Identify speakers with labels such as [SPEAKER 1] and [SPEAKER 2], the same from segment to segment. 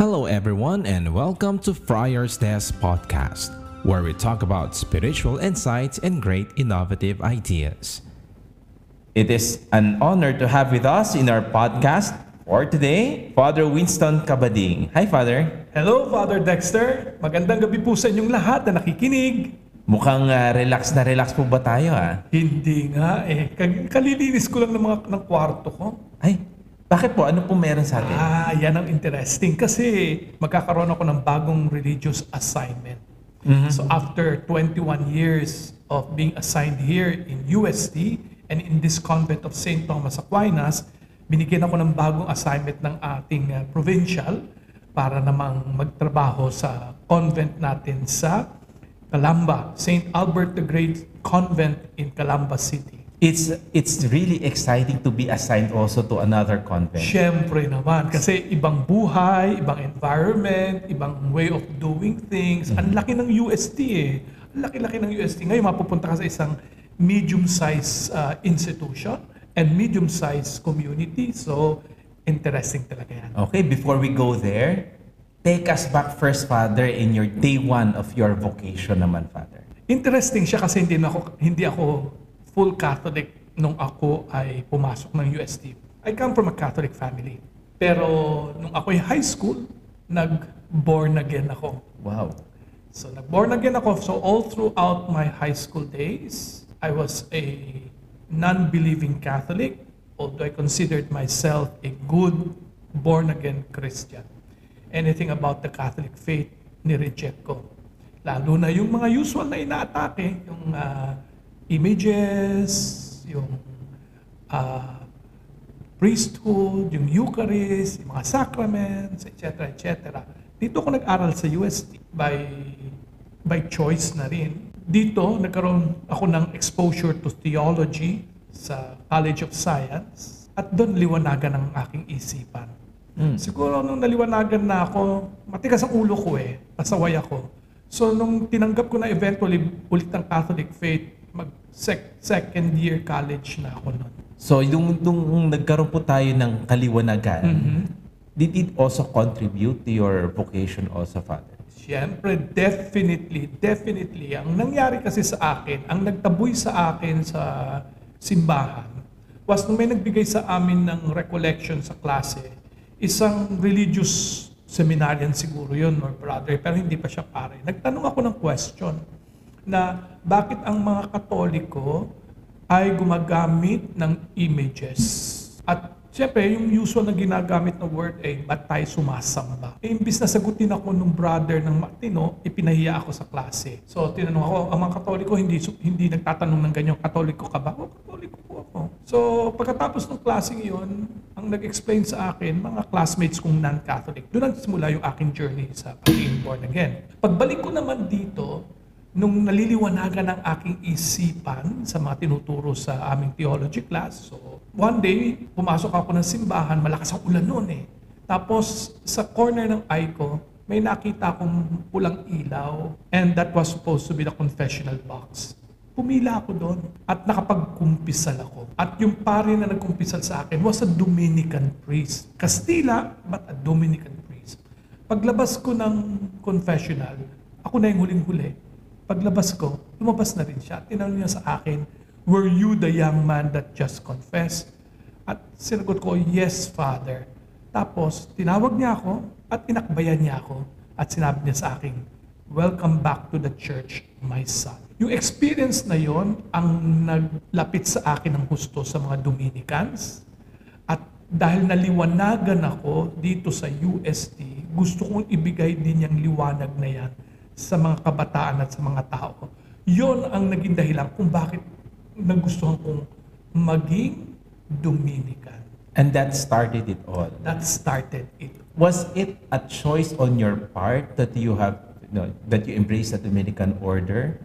[SPEAKER 1] Hello, everyone, and welcome to Friar's Desk Podcast, where we talk about spiritual insights and great innovative ideas. It is an honor to have with us in our podcast for today, Father Winston Kabading. Hi, Father.
[SPEAKER 2] Hello, Father Dexter. Magandang gabi po sa inyong lahat na nakikinig.
[SPEAKER 1] Mukhang ah, relax na relax po ba tayo, ah?
[SPEAKER 2] Hindi nga eh. Kalilinis ko lang ng, mga, ng kwarto ko.
[SPEAKER 1] Ay, bakit po? Ano po meron sa atin?
[SPEAKER 2] Ah, yan ang interesting. Kasi magkakaroon ako ng bagong religious assignment. So after 21 years of being assigned here in UST and in this convent of St. Thomas Aquinas, binigyan ako ng bagong assignment ng ating uh, provincial para namang magtrabaho sa convent natin sa Calamba, St. Albert the Great Convent in Calamba City.
[SPEAKER 1] It's it's really exciting to be assigned also to another convent.
[SPEAKER 2] Siyempre naman, kasi ibang buhay, ibang environment, ibang way of doing things. Ang laki ng UST eh. Ang laki-laki ng UST. Ngayon, mapupunta ka sa isang medium-sized uh, institution and medium-sized community. So, interesting talaga yan.
[SPEAKER 1] Okay, before we go there, take us back first, Father, in your day one of your vocation naman, Father.
[SPEAKER 2] Interesting siya kasi hindi, ako, hindi ako full Catholic nung ako ay pumasok ng UST. I come from a Catholic family. Pero nung ako ay high school, nag-born again ako.
[SPEAKER 1] Wow.
[SPEAKER 2] So nag-born again ako. So all throughout my high school days, I was a non-believing Catholic, although I considered myself a good born-again Christian. Anything about the Catholic faith, nireject ko. Lalo na yung mga usual na inaatake, yung ah, images, yung ah, priesthood, yung Eucharist, yung mga sacraments, etc., etc. Dito ako nag-aral sa UST by by choice na rin. Dito nagkaroon ako ng exposure to theology sa College of Science at doon liwanagan ang aking isipan. Siguro nung naliwanagan na ako, matigas ang ulo ko eh, pasaway ako. So nung tinanggap ko na eventually ulit ang Catholic faith, mag sec- second year college na ako noon.
[SPEAKER 1] So, yung, nung nagkaroon po tayo ng kaliwanagan,
[SPEAKER 2] Mm-hmm.
[SPEAKER 1] did it also contribute to your vocation also, Father?
[SPEAKER 2] Siyempre, definitely, definitely. Ang nangyari kasi sa akin, ang nagtaboy sa akin sa simbahan, was nung may nagbigay sa amin ng recollection sa klase, isang religious seminarian siguro yun, or brother, pero hindi pa siya pare. Nagtanong ako ng question na bakit ang mga katoliko ay gumagamit ng images. At Siyempre, yung usual na ginagamit na word ay ba't tayo sumasamba? Eh, imbis na sagutin ako nung brother ng matino, ipinahiya ako sa klase. So, tinanong ako, ang mga katoliko hindi, hindi nagtatanong ng ganyan, katoliko ka ba? O, katoliko po ako. So, pagkatapos ng klase yun, ang nag-explain sa akin, mga classmates kong non-Catholic, doon nagsimula yung aking journey sa pagiging born again. Pagbalik ko naman dito, nung naliliwanagan ang aking isipan sa mga tinuturo sa aming theology class. So, one day, pumasok ako ng simbahan, malakas ang ulan noon eh. Tapos, sa corner ng eye ko, may nakita akong pulang ilaw and that was supposed to be the confessional box. Pumila ako doon at nakapagkumpisal ako. At yung pare na nagkumpisal sa akin was a Dominican priest. Kastila, but a Dominican priest. Paglabas ko ng confessional, ako na yung huling-huli. Paglabas ko, lumabas na rin siya. Tinanong niya sa akin, Were you the young man that just confessed? At sinagot ko, Yes, Father. Tapos, tinawag niya ako at inakbayan niya ako at sinabi niya sa akin, Welcome back to the church, my son. Yung experience na yon ang naglapit sa akin ng gusto sa mga Dominicans. At dahil naliwanagan ako dito sa UST, gusto kong ibigay din yung liwanag na yan sa mga kabataan at sa mga tao. Yon ang naging dahilan kung bakit nagustuhan kong maging Dominican.
[SPEAKER 1] And that started it all.
[SPEAKER 2] That started it.
[SPEAKER 1] Was it a choice on your part that you have, no, that you embrace the Dominican order?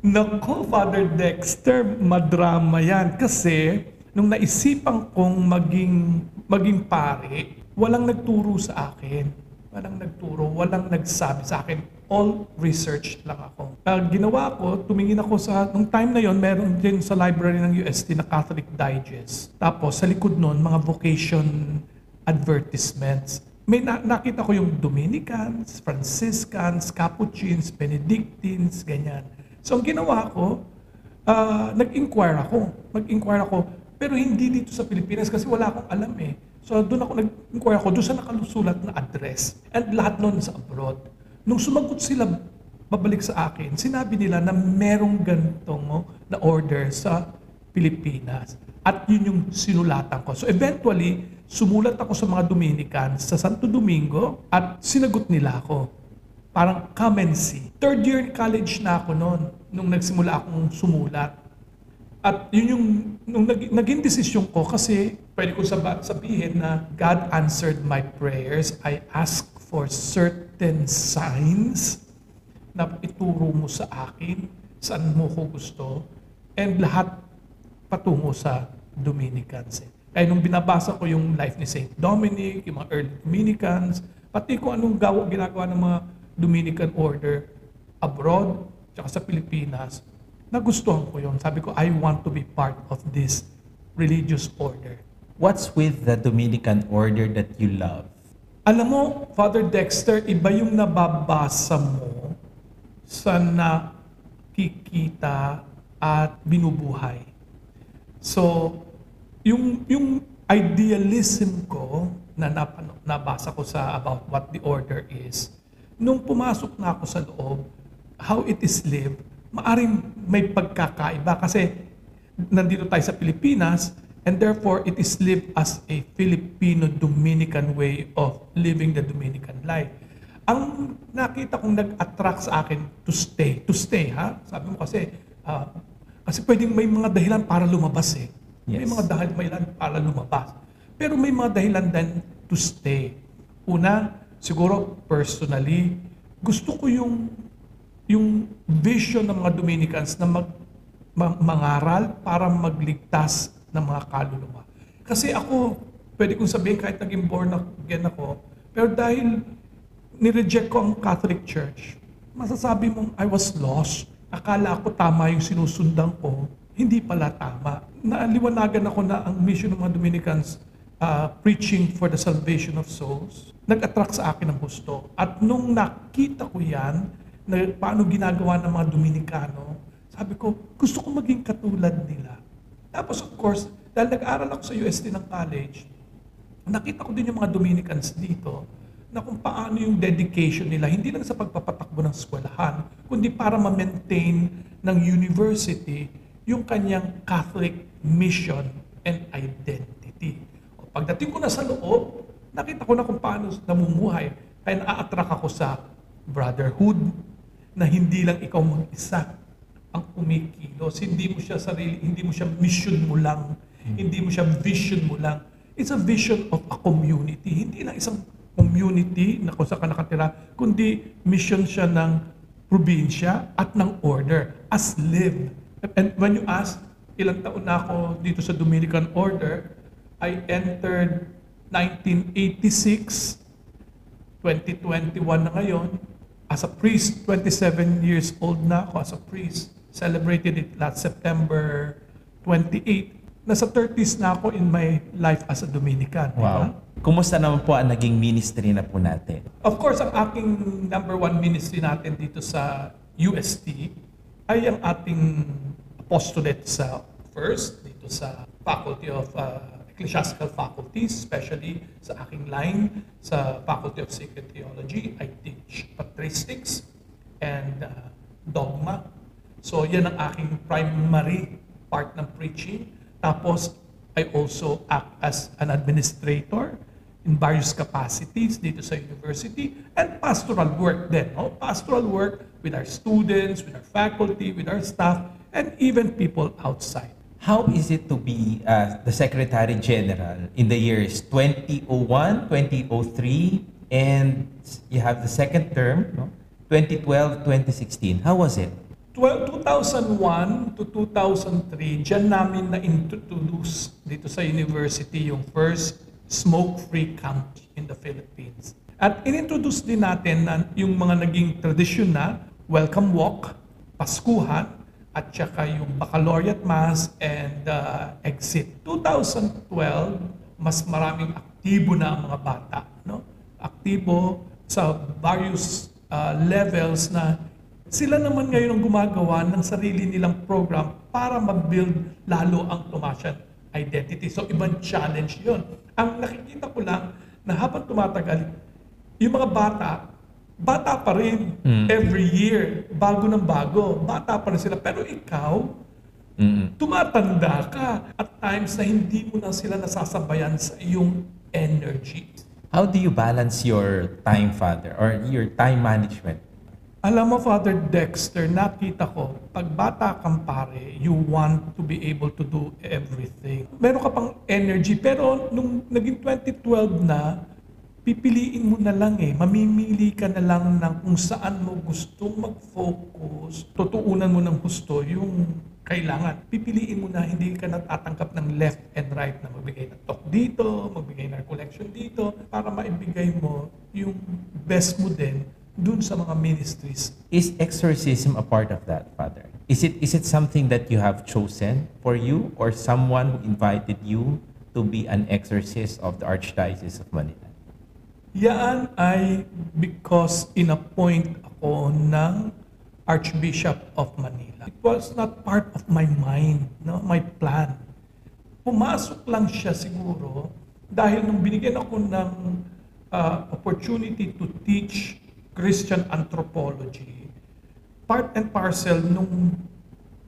[SPEAKER 2] Nako, Father Dexter, madrama yan. Kasi, nung naisipan kong maging, maging pare, walang nagturo sa akin. Walang nagturo, walang nagsabi sa akin. All research lang ako. Ang ginawa ko, tumingin ako sa, nung time na yon meron din sa library ng UST na Catholic Digest. Tapos, sa likod nun, mga vocation advertisements. may na- nakita ko yung Dominicans, Franciscans, Capuchins, Benedictines, ganyan. So ang ginawa ko, ah, nag-inquire ako. Nag-inquire ako, pero hindi dito sa Pilipinas kasi wala akong alam eh. So doon ako nag-inquire ako, doon sa nakalusulat na address. And lahat noon sa abroad. Nung sumagot sila babalik sa akin, sinabi nila na merong gantong oh, na order sa Pilipinas. At yun yung sinulatan ko. So eventually, sumulat ako sa mga Dominicans sa Santo Domingo at sinagot nila ako. Parang come and see. Third year in college na ako noon nung nagsimula akong sumulat. At yun yung nung nag, naging desisyon ko kasi pwede ko sab- sabihin na God answered my prayers. I asked for certain signs na ituro mo sa akin saan mo ko gusto and lahat patungo sa Dominicans. eh. Kaya nung binabasa ko yung life ni Saint Dominic, yung mga early Dominicans, pati kung anong gawa, ginagawa ng mga Dominican order abroad, tsaka sa Pilipinas, nagustuhan ko yun. Sabi ko, I want to be part of this religious order.
[SPEAKER 1] What's with the Dominican order that you love?
[SPEAKER 2] Alam mo, Father Dexter, iba yung nababasa mo sa nakikita at binubuhay. So, yung, yung idealism ko na napano, nabasa ko sa about what the order is, nung pumasok na ako sa loob, how it is lived, maaring may pagkakaiba kasi nandito tayo sa Pilipinas and therefore it is lived as a Filipino-Dominican way of living the Dominican life. Ang nakita kong nag-attract sa akin to stay, to stay ha, sabi mo kasi, ah, kasi pwedeng may mga dahilan para lumabas eh. May
[SPEAKER 1] Yes.
[SPEAKER 2] mga dahilan para lumabas. Pero may mga dahilan din to stay. Una, siguro personally, gusto ko yung yung vision ng mga Dominicans na mag, ma- mangaral para magligtas ng mga kaluluwa. Kasi ako, pwede kong sabihin kahit naging born again ako, pero dahil nireject ko ang Catholic Church, masasabi mong I was lost. Akala ko tama yung sinusundan ko, hindi pala tama. Naaliwanagan ako na ang mission ng mga Dominicans uh, preaching for the salvation of souls, nag-attract sa akin ng gusto. At nung nakita ko yan, na paano ginagawa ng mga Dominikano, sabi ko, gusto ko maging katulad nila. Tapos of course, dahil nag-aral ako sa UST ng college, nakita ko din yung mga Dominicans dito na kung paano yung dedication nila, hindi lang sa pagpapatakbo ng eskwelahan, kundi para ma-maintain ng university yung kanyang Catholic mission and identity. O, pagdating ko na sa loob, nakita ko na kung paano namumuhay. Kaya na-attract ako sa brotherhood, na hindi lang ikaw mag-isa ang kumikilos. Hindi mo siya sarili, hindi mo siya mission mo lang, hindi mo siya vision mo lang. It's a vision of a community. Hindi lang isang community na kung saan ka nakatira, kundi mission siya ng probinsya at ng order as lived. And when you ask, ilang taon na ako dito sa Dominican Order, I entered 1986, 2021 na ngayon, as a priest, 27 years old na ako as a priest. Celebrated it last September 28. Nasa 30s na ako in my life as a Dominican.
[SPEAKER 1] Wow. Kumusta naman po ang naging ministry na po natin?
[SPEAKER 2] Of course, ang aking number one ministry natin dito sa UST ay ang ating apostolate sa first, dito sa Faculty of uh, Ecclesiastical Faculties, especially sa aking line sa Faculty of Sacred Theology. I teach patristics and uh, dogma. So yan ang aking primary part ng preaching. Tapos I also act as an administrator in various capacities dito sa university and pastoral work din. No? Pastoral work with our students, with our faculty, with our staff, and even people outside.
[SPEAKER 1] How is it to be uh, the Secretary General in the years 2001, 2003, and you have the second term, no? 2012, 2016. How was it?
[SPEAKER 2] 12 2001 to 2003, dyan namin na-introduce dito sa university yung first smoke-free camp in the Philippines. At inintroduce din natin na yung mga naging tradisyon na welcome walk, paskuhan, at saka yung baccalaureate mass and uh, exit. 2012, mas maraming aktibo na ang mga bata. No? aktibo sa various uh, levels na sila naman ngayon ang gumagawa ng sarili nilang program para mag-build lalo ang Tomasian identity. So, ibang challenge yon. Ang nakikita ko lang na habang tumatagal, yung mga bata, bata pa rin
[SPEAKER 1] Mm.
[SPEAKER 2] every year, bago ng bago, bata pa rin sila. Pero ikaw,
[SPEAKER 1] Mm-mm.
[SPEAKER 2] tumatanda ka at times na hindi mo na sila nasasabayan sa iyong energy.
[SPEAKER 1] How do you balance your time, Father, or your time management?
[SPEAKER 2] Alam mo, Father Dexter, nakita ko, pag bata kang pare, you want to be able to do everything. Meron ka pang energy, pero nung naging 2012 na, pipiliin mo na lang eh. Mamimili ka na lang ng kung saan mo gustong mag-focus. Tutuunan mo ng gusto yung kailangan. Pipiliin mo na hindi ka natatanggap ng left and right na magbigay ng talk dito, magbigay ng collection dito, para maibigay mo yung best mo din dun sa mga ministries.
[SPEAKER 1] Is exorcism a part of that, Father? Is it is it something that you have chosen for you, or someone who invited you to be an exorcist of the Archdiocese of Manila?
[SPEAKER 2] Yan ay because in-appoint ako ng Archbishop of Manila. It was not part of my mind, no, my plan. Pumasok lang siya siguro dahil nung binigyan ako ng uh, opportunity to teach Christian anthropology, part and parcel nung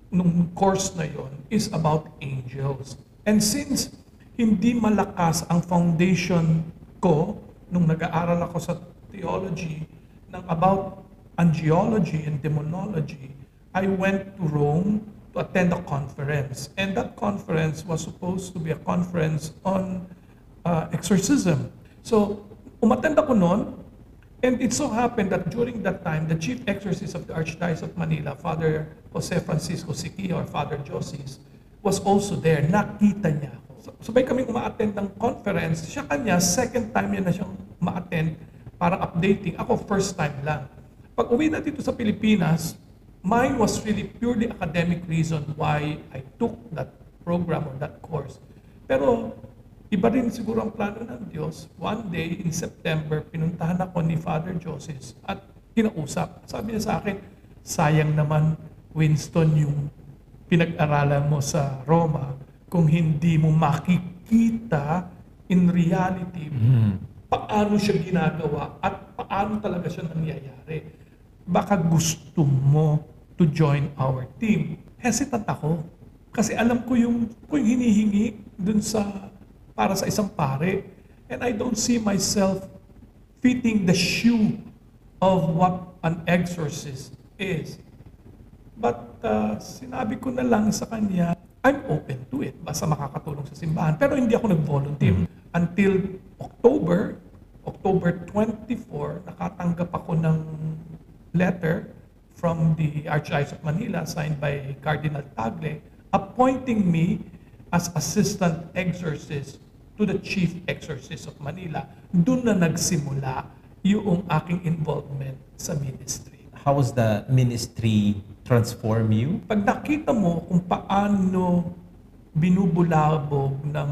[SPEAKER 2] nung course na yon is about angels. And since hindi malakas ang foundation ko nung nag-aaral ako sa theology ng about angiology and demonology, I went to Rome to attend a conference. And that conference was supposed to be a conference on uh, exorcism. So, umattend ako noon, and it so happened that during that time, the chief exorcist of the Archdiocese of Manila, Father Jose Francisco Siquia or Father Josis, was also there. Nakita niya. So, sabay kaming uma-attend ng conference. Siya kanya, second time niya na siyang ma-attend para updating. Ako, first time lang. Pag uwi na dito sa Pilipinas, mine was really purely academic reason why I took that program or that course. Pero iba rin siguro ang plano ng Diyos. One day in September, pinuntahan ako ni Father Joseph at kinausap. Sabi niya sa akin, sayang naman Winston yung pinag-aralan mo sa Roma kung hindi mo makikita in reality paano siya ginagawa at paano talaga siya nangyayari. Baka gusto mo to join our team. Hesitant ako. Kasi alam ko yung, ko yung hinihingi dun sa, para sa isang pare. And I don't see myself fitting the shoe of what an exorcist is. But uh, sinabi ko na lang sa kanya, I'm open to it. Basta makakatulong sa simbahan. Pero hindi ako nag-volunteer. Until October, October 24, nakatanggap ako ng letter from the Archdiocese of Manila signed by Cardinal Tagle appointing me as assistant exorcist to the chief exorcist of Manila. Doon na nagsimula yung aking involvement sa ministry.
[SPEAKER 1] How was the ministry transform you?
[SPEAKER 2] Pag nakita mo kung paano binubulabog ng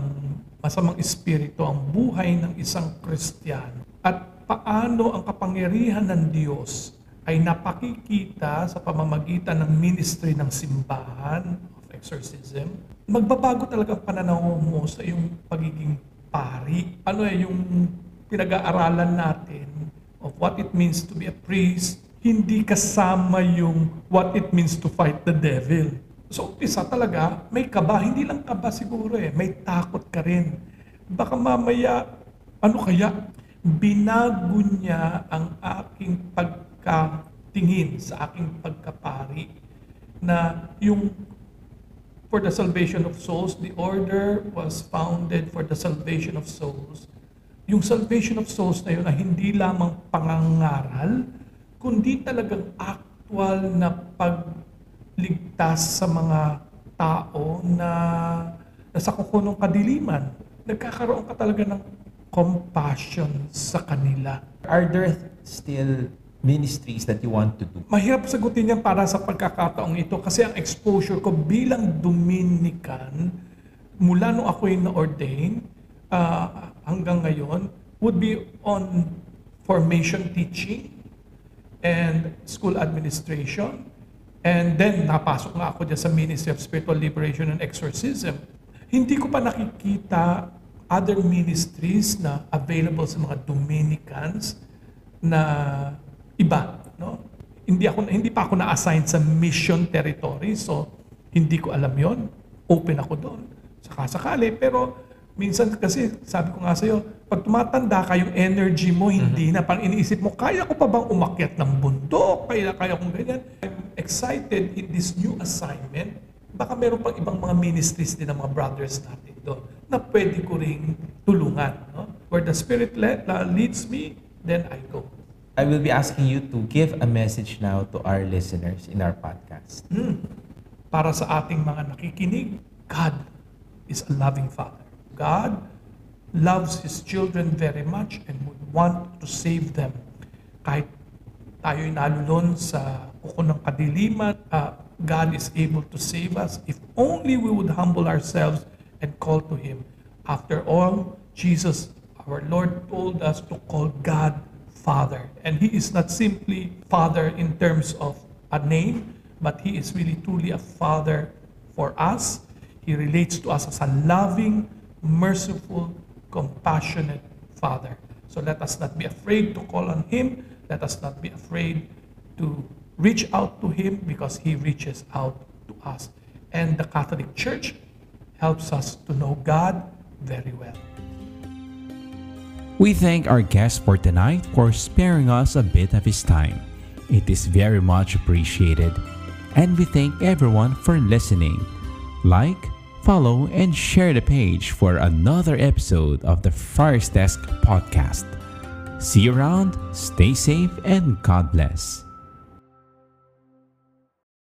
[SPEAKER 2] masamang espiritu ang buhay ng isang Kristiyano at paano ang kapangyarihan ng Diyos ay napakikita sa pamamagitan ng ministry ng simbahan exorcism, magbabago talaga ang pananaw mo sa iyong pagiging pari. Ano eh, yung pinag-aaralan natin of what it means to be a priest, hindi kasama yung what it means to fight the devil. So, umpisa talaga, may kaba. Hindi lang kaba siguro eh, may takot ka rin. Baka mamaya, ano kaya, binago niya ang aking pagkatingin sa aking pagkapari na yung for the salvation of souls, the order was founded for the salvation of souls. Yung salvation of souls na yun ay hindi lamang pangangaral, kundi talagang actual na pagligtas sa mga tao na nasa kukunong kadiliman. Nagkakaroon ka talaga ng compassion sa kanila.
[SPEAKER 1] Are there still ministries that you want to do?
[SPEAKER 2] Mahirap sagutin yan para sa pagkakataong ito kasi ang exposure ko bilang Dominican mula nung ako yung na-ordain uh, hanggang ngayon would be on formation teaching and school administration. And then, napasok nga ako dyan sa Ministry of Spiritual Liberation and Exorcism. Hindi ko pa nakikita other ministries na available sa mga Dominicans na iba, no? Hindi ako hindi pa ako na-assign sa mission territory, so hindi ko alam 'yon. Open ako doon. Saka sakali, pero minsan kasi sabi ko nga sa iyo, pag tumatanda ka, yung energy mo hindi na parang iniisip mo, kaya ko pa bang umakyat ng bundok? Kaya kaya kong ganyan. I'm excited in this new assignment. Baka meron pang ibang mga ministries din ng mga brothers natin doon na pwede ko ring tulungan. No? Where the Spirit le- leads me, then I go.
[SPEAKER 1] I will be asking you to give a message now to our listeners in our podcast.
[SPEAKER 2] Hmm. Para sa ating mga nakikinig, God is a loving Father. God loves His children very much and would want to save them. Kahit tayo'y nalulon sa kuko ng kadiliman, uh, God is able to save us if only we would humble ourselves and call to Him. After all, Jesus, our Lord, told us to call God Father. And He is not simply Father in terms of a name, but He is really truly a Father for us. He relates to us as a loving, merciful, compassionate Father. So let us not be afraid to call on Him. Let us not be afraid to reach out to Him because He reaches out to us. And the Catholic Church helps us to know God very well.
[SPEAKER 1] We thank our guest for tonight for sparing us a bit of his time. It is very much appreciated. And we thank everyone for listening. Like, follow, and share the page for another episode of the Friars Desk podcast. See you around, stay safe, and God bless.